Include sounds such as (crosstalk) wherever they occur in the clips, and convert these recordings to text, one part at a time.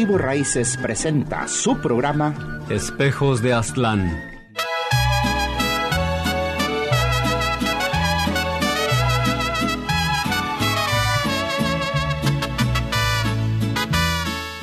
Cultivo Raíces presenta su programa Espejos de Aztlán.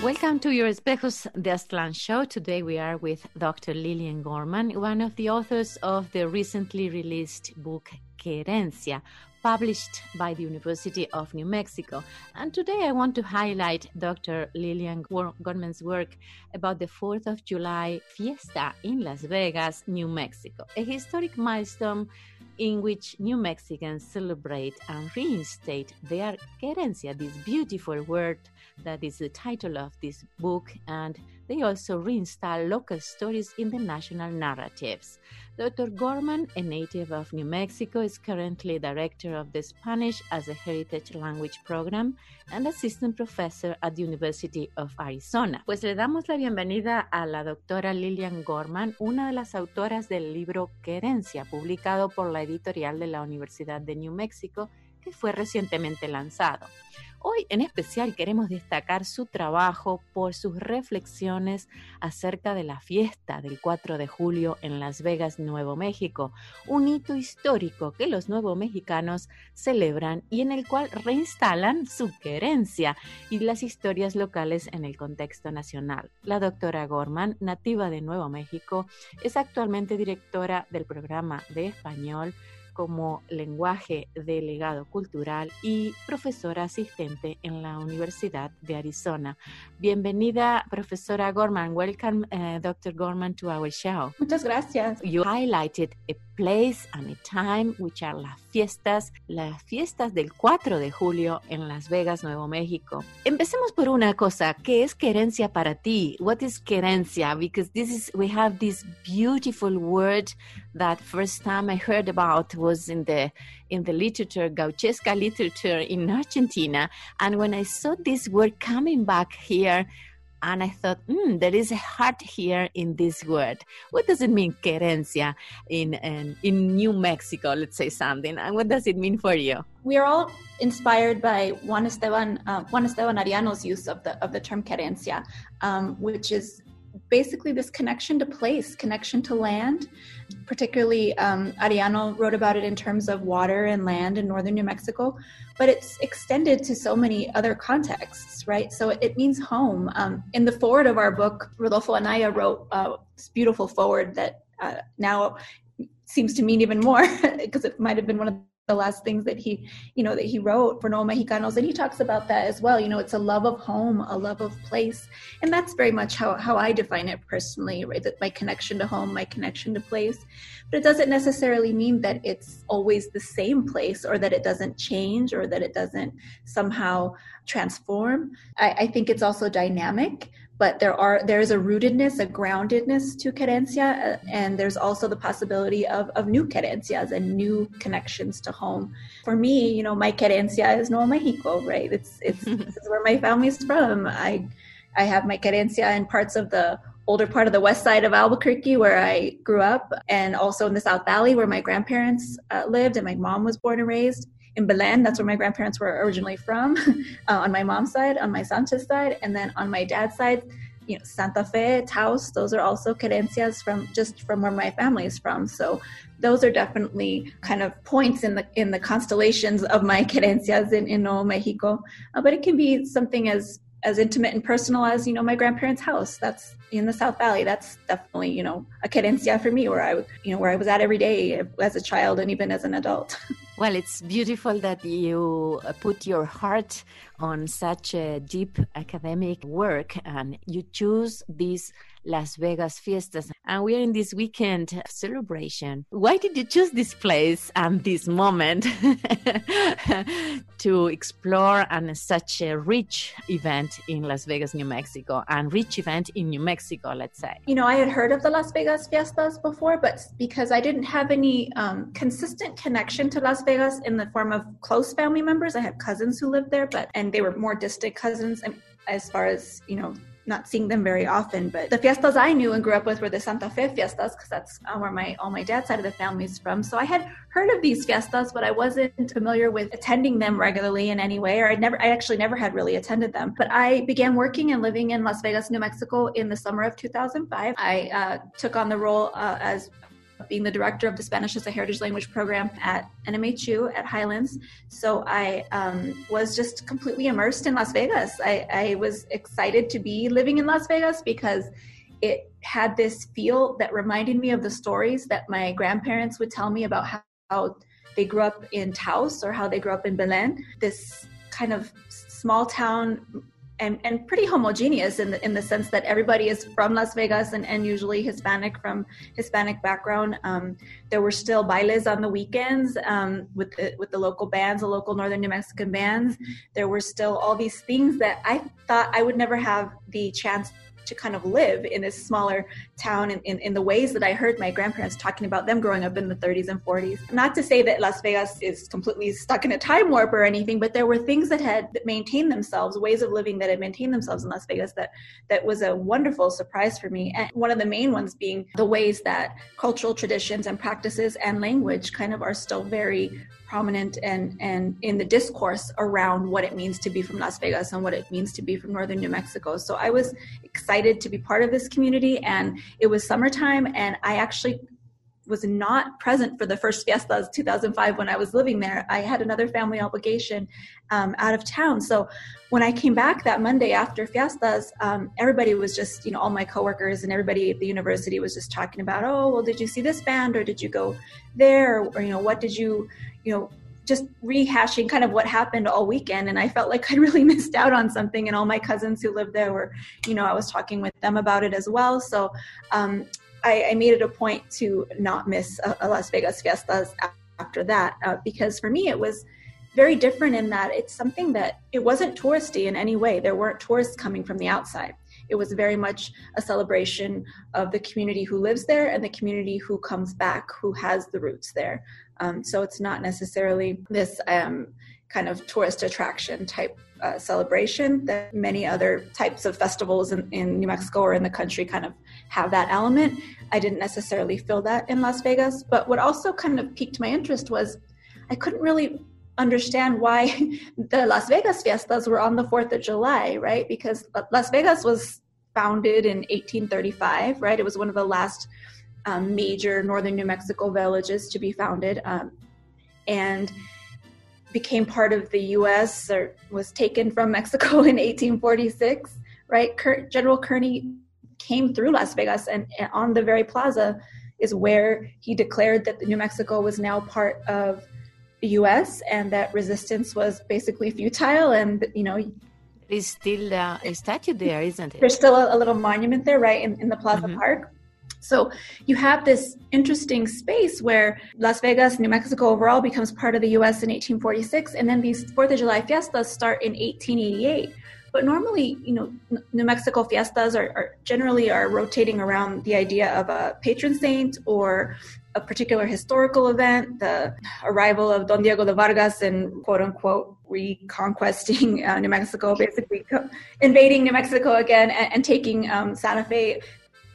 Welcome to your Espejos de Aztlán show. Today we are with Dr. Lillian Gorman, one of the authors of the recently released book Querencia, published by the University of New Mexico. And today I want to highlight Dr. Lillian Gorman's work about the 4th of July fiesta in Las Vegas, New Mexico, a historic milestone in which New Mexicans celebrate and reinstate their querencia, this beautiful word that is the title of this book, and they also reinstall local stories in the national narratives. Dr. Gorman, a native of New Mexico, is currently director of the Spanish as a Heritage Language Program and assistant professor at the University of Arizona. Pues le damos la bienvenida a la doctora Lillian Gorman, una de las autoras del libro Querencia, publicado por la editorial de la Universidad de New Mexico, que fue recientemente lanzado. Hoy en especial queremos destacar su trabajo por sus reflexiones acerca de la fiesta del 4 de julio en Las Vegas, Nuevo México, un hito histórico que los nuevos mexicanos celebran y en el cual reinstalan su querencia y las historias locales en el contexto nacional. La doctora Gorman, nativa de Nuevo México, es actualmente directora del programa de español como lenguaje de legado cultural y profesora asistente en la Universidad de Arizona. Bienvenida, profesora Gorman. Welcome, uh, Dr. Gorman, to our show. Muchas gracias. You highlighted a place and a time, which are las fiestas, las fiestas del 4 de julio en Las Vegas, Nuevo México. Empecemos por una cosa, ¿qué es querencia para ti? What is querencia? Because this is, we have this beautiful word that first time I heard about was in the in the literature, gauchesca literature in Argentina. And when I saw this word coming back here, and I thought, hmm, there is a heart here in this word. What does it mean, querencia, in, in, in New Mexico, let's say something? And what does it mean for you? We are all inspired by Juan Estevan, uh, Juan Estevan Arellano's use of the, of the term querencia, um, which is basically this connection to place, connection to land. Particularly, um, Arellano wrote about it in terms of water and land in northern New Mexico, but it's extended to so many other contexts, right? So it, it means home. Um, in the foreword of our book, Rudolfo Anaya wrote uh, this beautiful foreword that uh, now seems to mean even more (laughs) because it might have been one of the last things that he you know that he wrote for Nuevomexicanos. And he talks about that as well. You know it's a love of home a love of place. And that's very much how, how i define it personally right? That my connection to home my connection to place. But it doesn't necessarily mean that it's always the same place or that it doesn't change or that it doesn't somehow transform. I, I think it's also dynamic but there are there is a rootedness, a groundedness to querencia, uh, and there's also the possibility of, of new querencias and new connections to home. For me, you know, my querencia is Nuevo Mexico, right? It's it's (laughs) this is where my family's from. I I have my querencia in parts of the older part of the west side of Albuquerque where I grew up, and also in the South Valley where my grandparents uh, lived and my mom was born and raised in Belen. That's where my grandparents were originally from, (laughs) uh, on my mom's side, on my Sanchez side, and then on my dad's side, you know, Santa Fe, Taos. Those are also querencias from just from where my family is from. So those are definitely kind of points in the in the constellations of my (laughs) querencias in, in Nuevo Mexico. Uh, but it can be something as as intimate and personal as you know my grandparents' house. That's in the South Valley. That's definitely you know a querencia for me, where I you know where I was at every day as a child and even as an adult. (laughs) Well, it's beautiful that you uh, put your heart on such a deep academic work and you choose these Las Vegas fiestas. And we're in this weekend celebration. Why did you choose this place and this moment (laughs) to explore and such a rich event in Las Vegas, New Mexico, and rich event in New Mexico, let's say? You know, I had heard of the Las Vegas fiestas before, but because I didn't have any um, consistent connection to Las Vegas in the form of close family members, I had cousins who lived there, but and they were more distant cousins. And as far as you know, not seeing them very often. But the fiestas I knew and grew up with were the Santa Fe fiestas because that's uh, where my all my dad's side of the family is from. So I had heard of these fiestas, but I wasn't familiar with attending them regularly in any way, or I never, I actually never had really attended them. But I began working and living in Las Vegas, New Mexico, in the summer of 2005. I uh, took on the role uh, as being the director of the Spanish as a Heritage Language program at NMHU at Highlands. So I um, was just completely immersed in Las Vegas. I, I, was excited to be living in Las Vegas because it had this feel that reminded me of the stories that my grandparents would tell me about how, how they grew up in Taos or how they grew up in Belen. This kind of small town and, and pretty homogeneous in the, in the sense that everybody is from Las Vegas and, and usually Hispanic from Hispanic background. Um, there were still bailes on the weekends um, with the, with the local bands, the local Northern New Mexican bands. There were still all these things that I thought I would never have the chance to kind of live in this smaller town in, in, in, the ways that I heard my grandparents talking about them growing up in the 30s and 40s. Not to say that Las Vegas is completely stuck in a time warp or anything, but there were things that had maintained themselves, ways of living that had maintained themselves in Las Vegas that, that was a wonderful surprise for me. And one of the main ones being the ways that cultural traditions and practices and language kind of are still very prominent and and in the discourse around what it means to be from Las Vegas and what it means to be from northern New Mexico. So I was excited to be part of this community and it was summertime and I actually was not present for the first fiestas 2005 when I was living there. I had another family obligation um, out of town. So when I came back that Monday after fiestas, um, everybody was just, you know, all my coworkers and everybody at the university was just talking about, oh, well, did you see this band or did you go there? Or, you know, what did you, you know, just rehashing kind of what happened all weekend and i felt like (laughs) i really missed out on something and all my cousins who lived there were you know i was talking with them about it as well so um, I, I, made it a point to not miss a, a las vegas fiestas after that uh, because for me it was very different in that it's something that it wasn't touristy in any way there weren't tourists coming from the outside it was very much a celebration of the community who lives there and the community who comes back, who has the roots there. Um, so it's not necessarily this um, kind of tourist attraction type uh, celebration that many other types of festivals in, in, New Mexico or in the country kind of have that element. I didn't necessarily feel that in Las Vegas, but what also kind of piqued my interest was I couldn't really understand why (laughs) the Las Vegas fiestas were on the 4th of July, right? Because Las Vegas was founded in 1835, right? It was one of the last um, major northern New Mexico villages to be founded um, and became part of the US or was taken from Mexico (laughs) in 1846, right? General Kearny came through Las Vegas and, and on the very plaza is where he declared that New Mexico was now part of the U.S. and that resistance was basically futile. And you know, there's still a statue there, isn't it? There's still a, a little monument there, right, in, in the Plaza mm-hmm. Park. So you have this interesting space where Las Vegas, New Mexico overall becomes part of the U.S. in 1846, and then these Fourth of July fiestas start in 1888. But normally, you know, New Mexico fiestas are, are generally are rotating around the idea of a patron saint or a particular historical event, the arrival of Don Diego de Vargas and quote unquote reconquesting uh, New Mexico, basically invading New Mexico again and, and taking um, Santa Fe.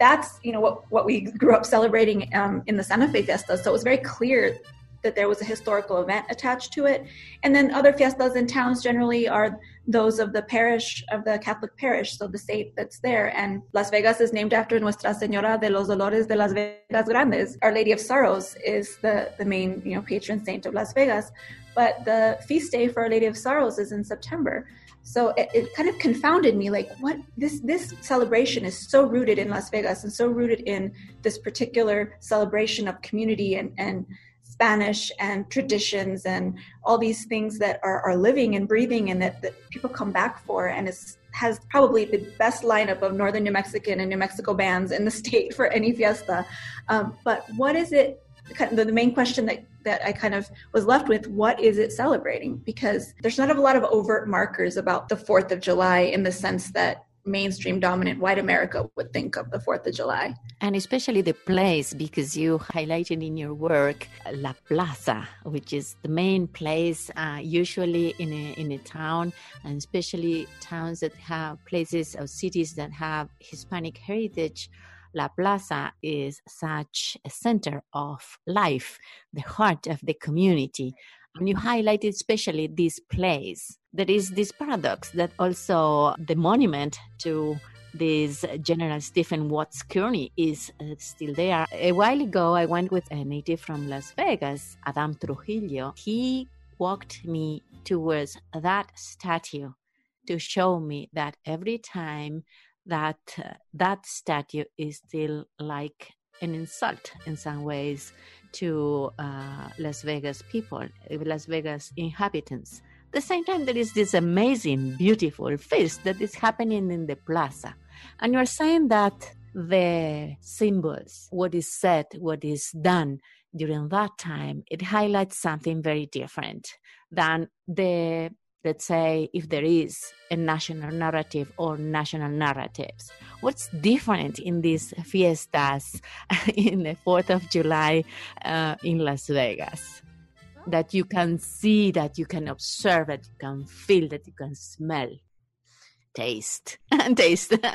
That's you know what what we grew up celebrating um, in the Santa Fe Fiesta. So it was very clear that there was a historical event attached to it. And then other fiestas in towns generally are those of the parish, of the Catholic parish, so the saint that's there. And Las Vegas is named after Nuestra Señora de los Dolores de Las Vegas Grandes. Our Lady of Sorrows is the, the main, you know, patron saint of Las Vegas. But the feast day for Our Lady of Sorrows is in September. So it, it, kind of confounded me, like what this this celebration is so rooted in Las Vegas and so rooted in this particular celebration of community and and Spanish and traditions and all these things that are, are living and breathing and that, that people come back for and it has probably the best lineup of northern New Mexican and New Mexico bands in the (laughs) state for any fiesta. Um, but what is it? The main question that that I kind of was left with what is it celebrating? Because there's not a lot of overt markers about the 4th of July in the sense that mainstream dominant white America would think of the 4th of July. And especially the place, because you highlighted in your work La Plaza, which is the main place uh, usually in a, in a town, and especially towns that have places or cities that have Hispanic heritage. La Plaza is such a center of life, the heart of the community. And you highlighted especially this place. There is this paradox that also the monument to this General Stephen Watts Kearny is uh, still there. A while ago, I went with a native from Las Vegas, Adam Trujillo. He walked me towards that statue to show me that every time that uh, that statue is still like an insult in some ways to uh, Las Vegas people, Las Vegas inhabitants. At the same time, there is this amazing, beautiful feast that is happening in the plaza. And you're saying that the symbols, what is said, what is done during that time, it highlights something very different than the let's say if there is a national narrative or national narratives. What's different in these fiestas (laughs) in the 4th of july uh, in las vegas? That you can see that you can observe that you can feel that you can smell. Taste. (laughs) Taste. (laughs)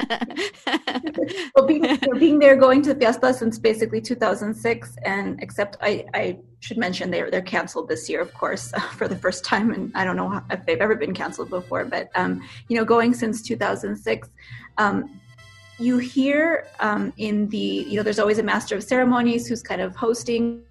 Well being, being there going to the fiesta since basically 2006 and except i i should mention they're they're canceled this year of course (laughs) for the first time and i don't know if they've ever been canceled before but um, you know going since 2006 um, you hear um, in the you know there's always a master of ceremonies who's kind of hosting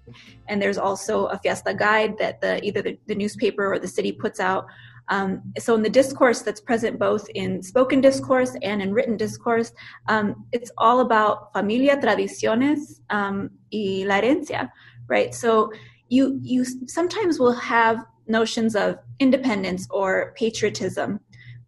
and there's also a fiesta guide that the either the, the newspaper or the city puts out. Um, so, in the discourse that's present both in spoken discourse and in written discourse, um, it's all about familia, tradiciones, um, y la herencia, right? So, you you sometimes will have notions of independence or patriotism,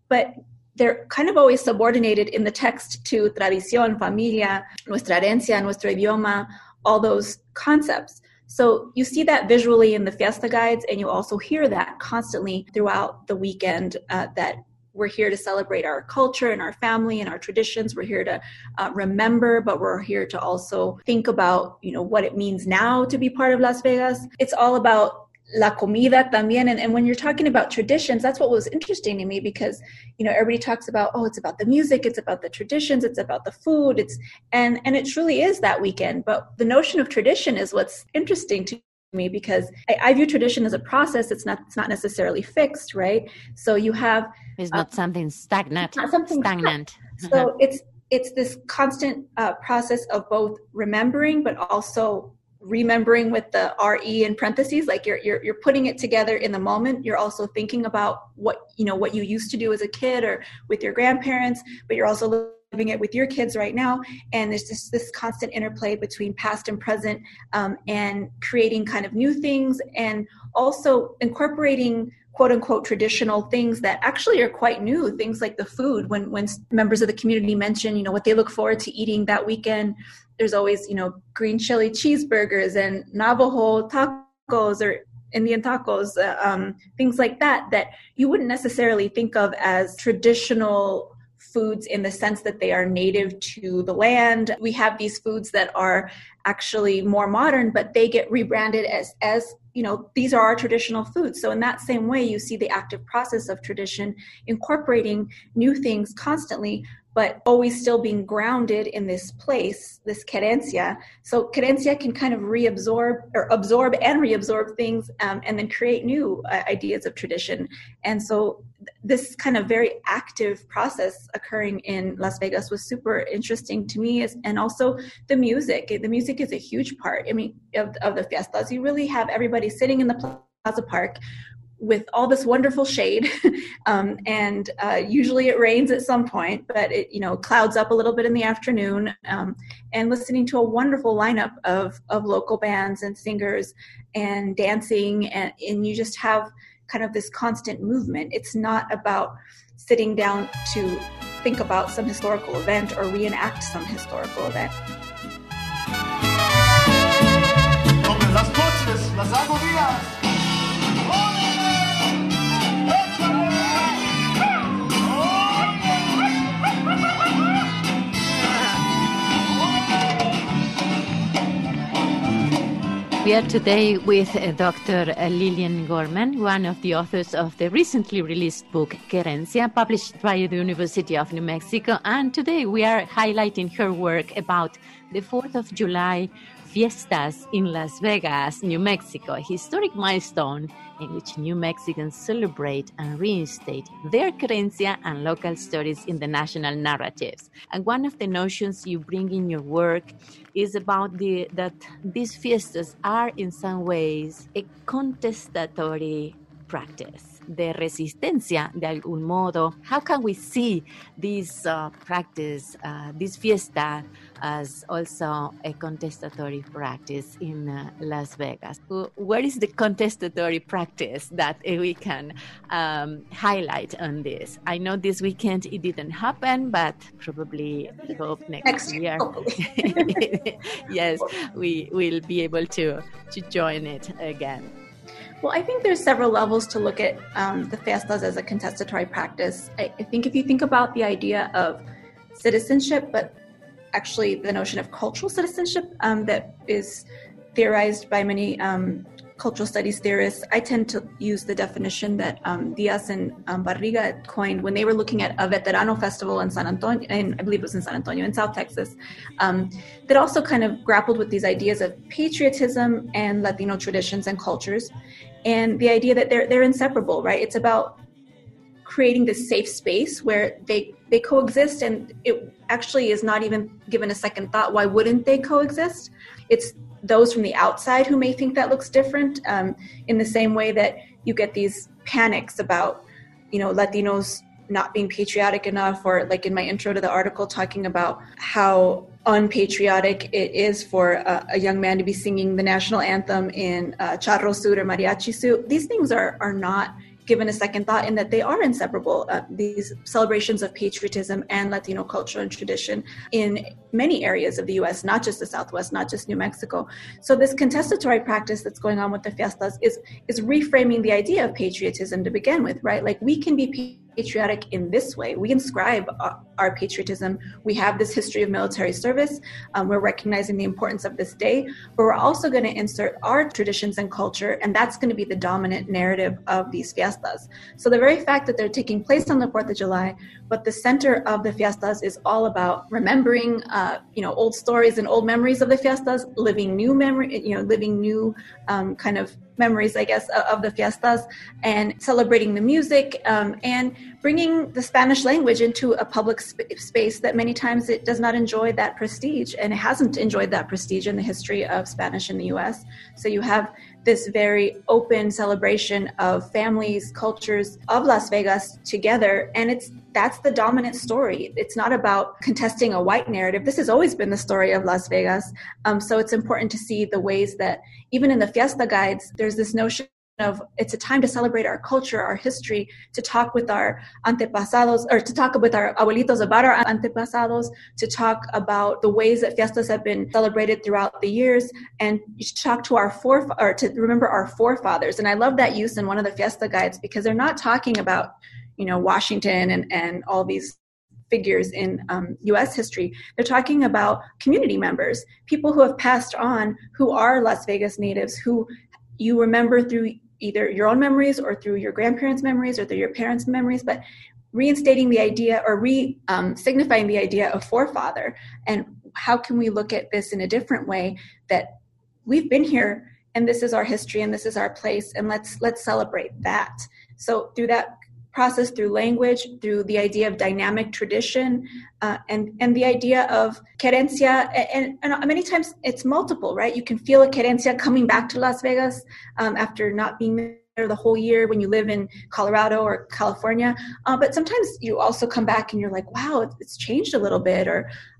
but they're kind of always subordinated in the text to tradición, familia, nuestra herencia, nuestro idioma, all those concepts. So you see that visually in the fiesta guides, and you also hear that constantly throughout the weekend uh, that we're here to celebrate our culture and our family and our traditions. We're here to uh, remember but we're here to also think about you know what it means now to be part of las vegas. It's all about la comida también. And, and when you're talking about traditions that's what was interesting to me because you know everybody talks about oh it's about the music it's about the traditions it's about the food it's and and it truly is that weekend. But the notion of tradition is what's interesting to me because I, I view tradition as a process. It's not it's not necessarily fixed right? So you have it's not uh, something stagnant. not something stagnant. (laughs) So (laughs) it's it's this constant uh, process of both remembering but also remembering with the re in parentheses like you're, you're you're putting it together in the moment. You're also thinking about what you know what you used to do as a kid or with your grandparents but you're also living it with your kids right now. And there's just this constant interplay between past and present um, and creating kind of new things and also incorporating quote unquote traditional things that actually are quite new. Things like the food. When when members of the community mention you know what they look forward to eating that weekend there's always you know green chili cheeseburgers and navajo tacos or indian tacos uh, um, things like that that you wouldn't necessarily think of as traditional foods in the sense that they are native to the land. We have these foods that are actually more modern but they get rebranded as as you know these are our traditional foods. So in that same way you see the active process of tradition incorporating new things constantly but always still being grounded in this place, this querencia. So querencia can kind of reabsorb or absorb and reabsorb things um, and then create new uh, ideas of tradition. And so this kind of very active process occurring in Las Vegas was super interesting to me and also the music. The music is a huge part. I mean, of, of the fiestas, you really have everybody sitting in the Plaza Park with all this wonderful shade. (laughs) Um, and uh, usually it rains at some point but it you know clouds up a little bit in the afternoon um, and listening to a wonderful lineup of, of local bands and singers and dancing and, and you just have kind of this constant movement. It's not about sitting down to think about some historical event or reenact some historical event. Las las hago are today with uh, Dr. Uh, Lillian Gorman, one of the authors of the recently released book Querencia, published by the University of New Mexico. And today we are highlighting her work about the 4th of July fiestas in Las Vegas, New Mexico, a historic milestone in which New Mexicans celebrate and reinstate their querencia and local stories in the national narratives. And one of the notions you bring in your work is about the that these fiestas are in some ways a contestatory practice de resistencia de algún modo. How can we see this uh, practice, uh, this fiesta, as also a contestatory practice in uh, Las Vegas? Where is the contestatory practice that we can um, highlight on this? I know this weekend it didn't happen, but probably hope next, next year. (laughs) yes, we will be able to to join it again. Well, I think there's several levels to look at um, the fiestas as a contestatory practice. I, I, think if you think about the idea of citizenship, but actually the notion of cultural citizenship um, that is theorized by many um, cultural studies theorists, I tend to use the definition that um, Diaz and um, Barriga coined when they were looking at a veterano festival in San Antonio, and I believe it was in San Antonio, in South Texas, um, that also kind of grappled with these ideas of patriotism and Latino traditions and cultures and the idea that they're they're inseparable, right? It's about creating this safe space where they they coexist, and it actually is not even given a second thought. Why wouldn't they coexist? It's those from the outside who may think that looks different. Um, in the same way that you get these panics about, you know, Latinos not being patriotic enough, or like in my intro to the article, talking about how unpatriotic it is for a, a young man to be singing the national anthem in uh, charro suit or mariachi suit. These things are are not given a second thought in that they are inseparable. Uh, these celebrations of patriotism and Latino culture and tradition in many areas of the U.S., not just the Southwest, not just New Mexico. So this contestatory practice that's going on with the fiestas is is reframing the idea of patriotism to begin with, right? Like we can be patriotic in this way. We inscribe our, patriotism. We have this history of military service. Um, we're recognizing the importance of this day, but we're also going to insert our traditions and culture, and that's going to be the dominant narrative of these fiestas. So the very fact that they're taking place on the 4th of July, but the center of the fiestas is all about remembering, uh, you know, old stories and old memories of the fiestas, living new memory, you know, living new um, kind of memories, I guess, of the fiestas and celebrating the music um, and bringing the Spanish language into a public sp- space that many times it does not enjoy that prestige and it hasn't enjoyed that prestige in the history of Spanish in the US. So you have this very open celebration of families, cultures of Las Vegas together. And it's that's the dominant story. It's not about contesting a white narrative. This has always been the story of Las Vegas. Um, so it's important to see the ways that even in the fiesta guides, there's this notion of it's a time to celebrate our culture, our history, to talk with our antepasados, or to talk with our abuelitos about our antepasados, to talk about the ways that fiestas have been celebrated throughout the years, and to talk to our fore or to remember our forefathers. And I love that use in one of the fiesta guides because they're not talking about, you know, Washington and and all these figures in um, US history. They're talking about community members, people who have passed on, who are Las Vegas natives, who you remember through either your own memories or through your grandparents' memories or through your parents' memories, but reinstating the idea or re um, signifying the idea of forefather. And how can we look at this in a different way that we've been here and this is our history and this is our place and let's let's celebrate that. So through that process through language, through the idea of dynamic tradition, uh, and and the idea of querencia. And, and, many times it's multiple, right? You can feel a querencia coming back to Las Vegas um, after not being there the whole year when you live in Colorado or California. Uh, but sometimes you also come back and you're like, wow, it's changed a little bit, or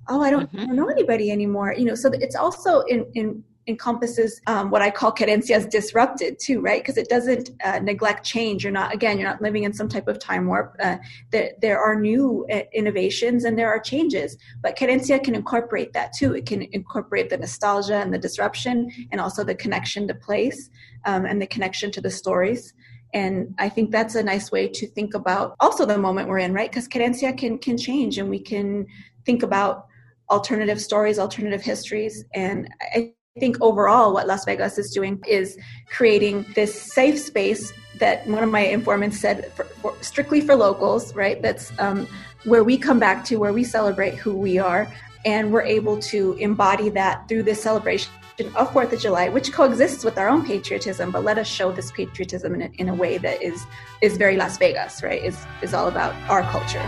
oh, I don't, mm-hmm. I don't know anybody anymore. You know, so it's also in in encompasses um, what I call querencias disrupted too, right? Because it doesn't uh, neglect change. You're not, again, you're not living in some type of time warp. Uh, there, there are new uh, innovations and there are changes, but querencia can incorporate that too. It can incorporate the nostalgia and the disruption and also the connection to place um, and the connection to the stories. And I think that's a nice way to think about also the moment we're in, right? Because querencia can, can change and we can think about alternative stories, alternative histories. And I think overall what Las Vegas is doing is creating this safe space that one of my informants said for, for, strictly for locals, right? That's um, where we come back to, where we celebrate who we are, and we're able to embody that through this celebration of Fourth of July, which coexists with our own patriotism. But let us show this patriotism in a, in a way that is is very Las Vegas, right? Is is all about our culture.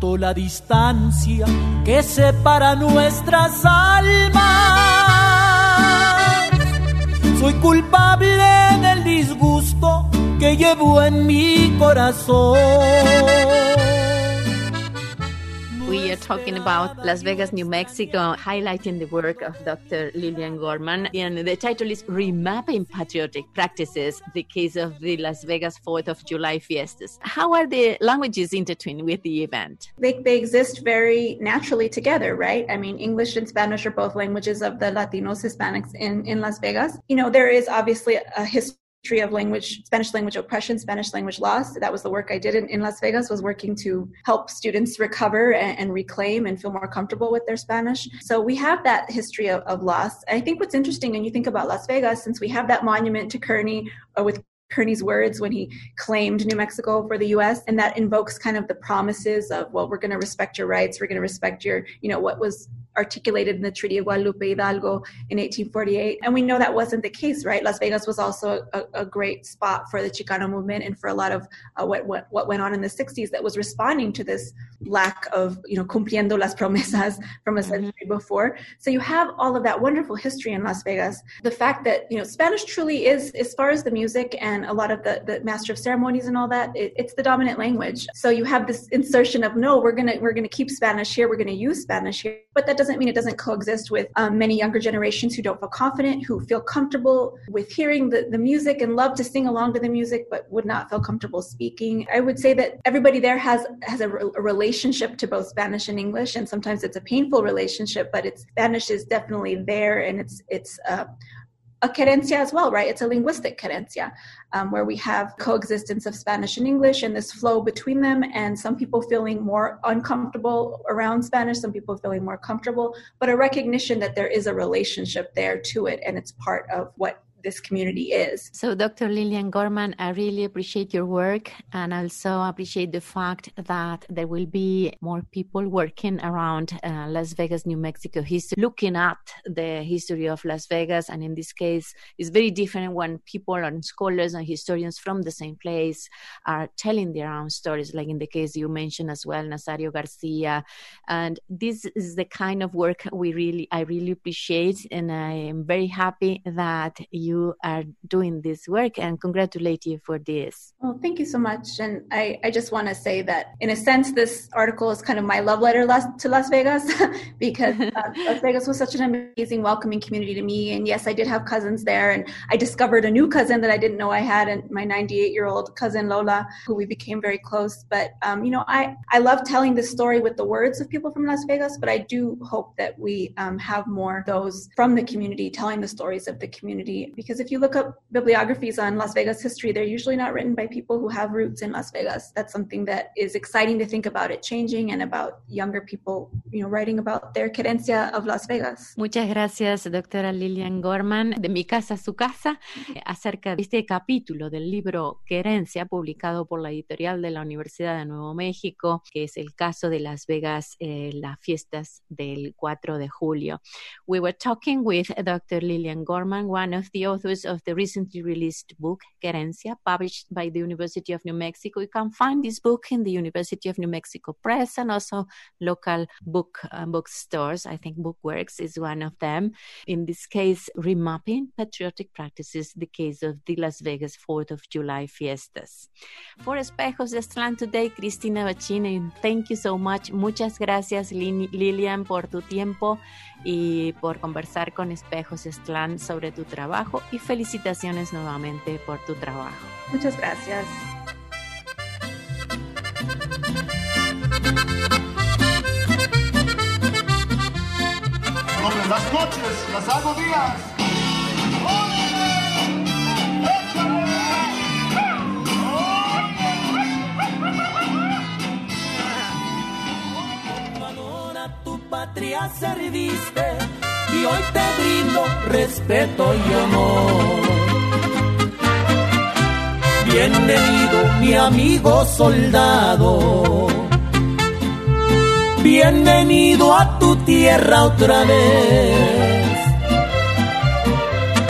La distancia que separa nuestras almas. Soy culpable del disgusto que llevo en mi corazón. Talking about Las Vegas, New Mexico, highlighting the work of Dr. Lillian Gorman. And the title is Remapping Patriotic Practices, the case of the Las Vegas 4th of July fiestas. How are the languages intertwined with the event? They, they exist very naturally together, right? I mean, English and Spanish are both languages of the Latinos, Hispanics in, in Las Vegas. You know, there is obviously a history history of language spanish language oppression spanish language loss. That was the work i did in, in las vegas was working to help students recover and, and, reclaim and feel more comfortable with their spanish. So we have that history of, of loss. I think what's interesting when you think about las vegas since we have that monument to kearny uh, with Kearny's words when he claimed New Mexico for the US and that invokes kind of the promises of well we're going to respect your rights we're going to respect your you know what was articulated in the Treaty of Guadalupe Hidalgo in 1848. And we know that wasn't the case, right? Las Vegas was also a, a great spot for the Chicano movement and for a lot of uh, what, what, what went on in the 60s that was responding to this lack of, you know, cumpliendo las promesas from a century mm-hmm. before. So you have all of that wonderful history in Las Vegas. The fact that, you know, Spanish truly is, as far as the music and a lot of the, the master of ceremonies and all that, it, it's the dominant language. So you have this insertion of, no, we're going to, we're to keep Spanish here. We're going to use Spanish here. But that doesn't mean it doesn't coexist with um, many younger generations who don't feel confident, who feel comfortable with hearing the, the music and love to sing along to the music, but would not feel comfortable speaking. I would say that everybody there has has a, a relationship to both Spanish and English, and sometimes it's a painful relationship, but it's Spanish is definitely there, and it's it's uh, a cadencia as well, right? It's a linguistic cadencia um, where we have coexistence of Spanish and English and this flow between them, and some people feeling more uncomfortable around Spanish, some people feeling more comfortable, but a recognition that there is a relationship there to it, and it's part of what this community is. So, Dr. Lillian Gorman, I really appreciate your work and also appreciate the fact that there will be more people working around uh, Las Vegas, New Mexico history, looking at the history of Las Vegas. And in this case, it's very different when people and scholars and historians from the same place are telling their own stories, like in the case you mentioned as well, Nasario Garcia. And this is the kind of work we really, I really appreciate. And I am very happy that you you are doing this work and congratulate you for this. Well, thank you so much. And I, I just want to say that, in a sense, this article is kind of my love letter to Las Vegas (laughs) because (laughs) uh, Las Vegas was such an amazing, welcoming community to me. And yes, I did have cousins there. And I discovered a new cousin that I didn't know I had, and my 98 year old cousin Lola, who we became very close. But, um, you know, I, I love telling this story with the words of people from Las Vegas, but I do hope that we um, have more those from the community telling the stories of the community because if you look up bibliographies on Las Vegas history, they're usually not written by people who have roots in Las Vegas. That's something that is exciting to think about it changing and about younger people, you know, writing about their querencia of Las Vegas. Muchas gracias, doctora Lillian Gorman, de Mi Casa a Su Casa, acerca de este capítulo del libro Querencia, publicado por la editorial de la Universidad de Nuevo México, que es el caso de Las Vegas, eh, las fiestas del 4 de julio. We were talking with Dr. Lillian Gorman, one of the authors of the recently released book, Querencia, published by the University of New Mexico. You can find this book in the University of New Mexico Press and also local book uh, bookstores. I think Bookworks is one of them. In this case, remapping patriotic practices, the case of the Las Vegas 4th of July fiestas. For Espejos de Aztlán today, Cristina Baccin, thank you so much. Muchas gracias, Lillian, por tu tiempo y por conversar con Espejos de Aztlán sobre tu trabajo y felicitaciones nuevamente por tu trabajo. Muchas gracias. Las noches, las hago días. patria serviste y hoy te brindo respeto y honor. Bienvenido mi amigo soldado. Bienvenido a tu tierra otra vez.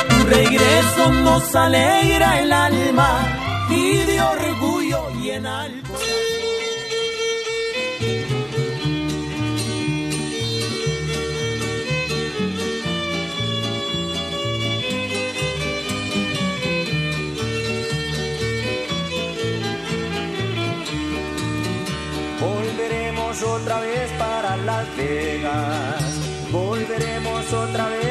Tu regreso nos alegra el alma y Volveremos otra vez.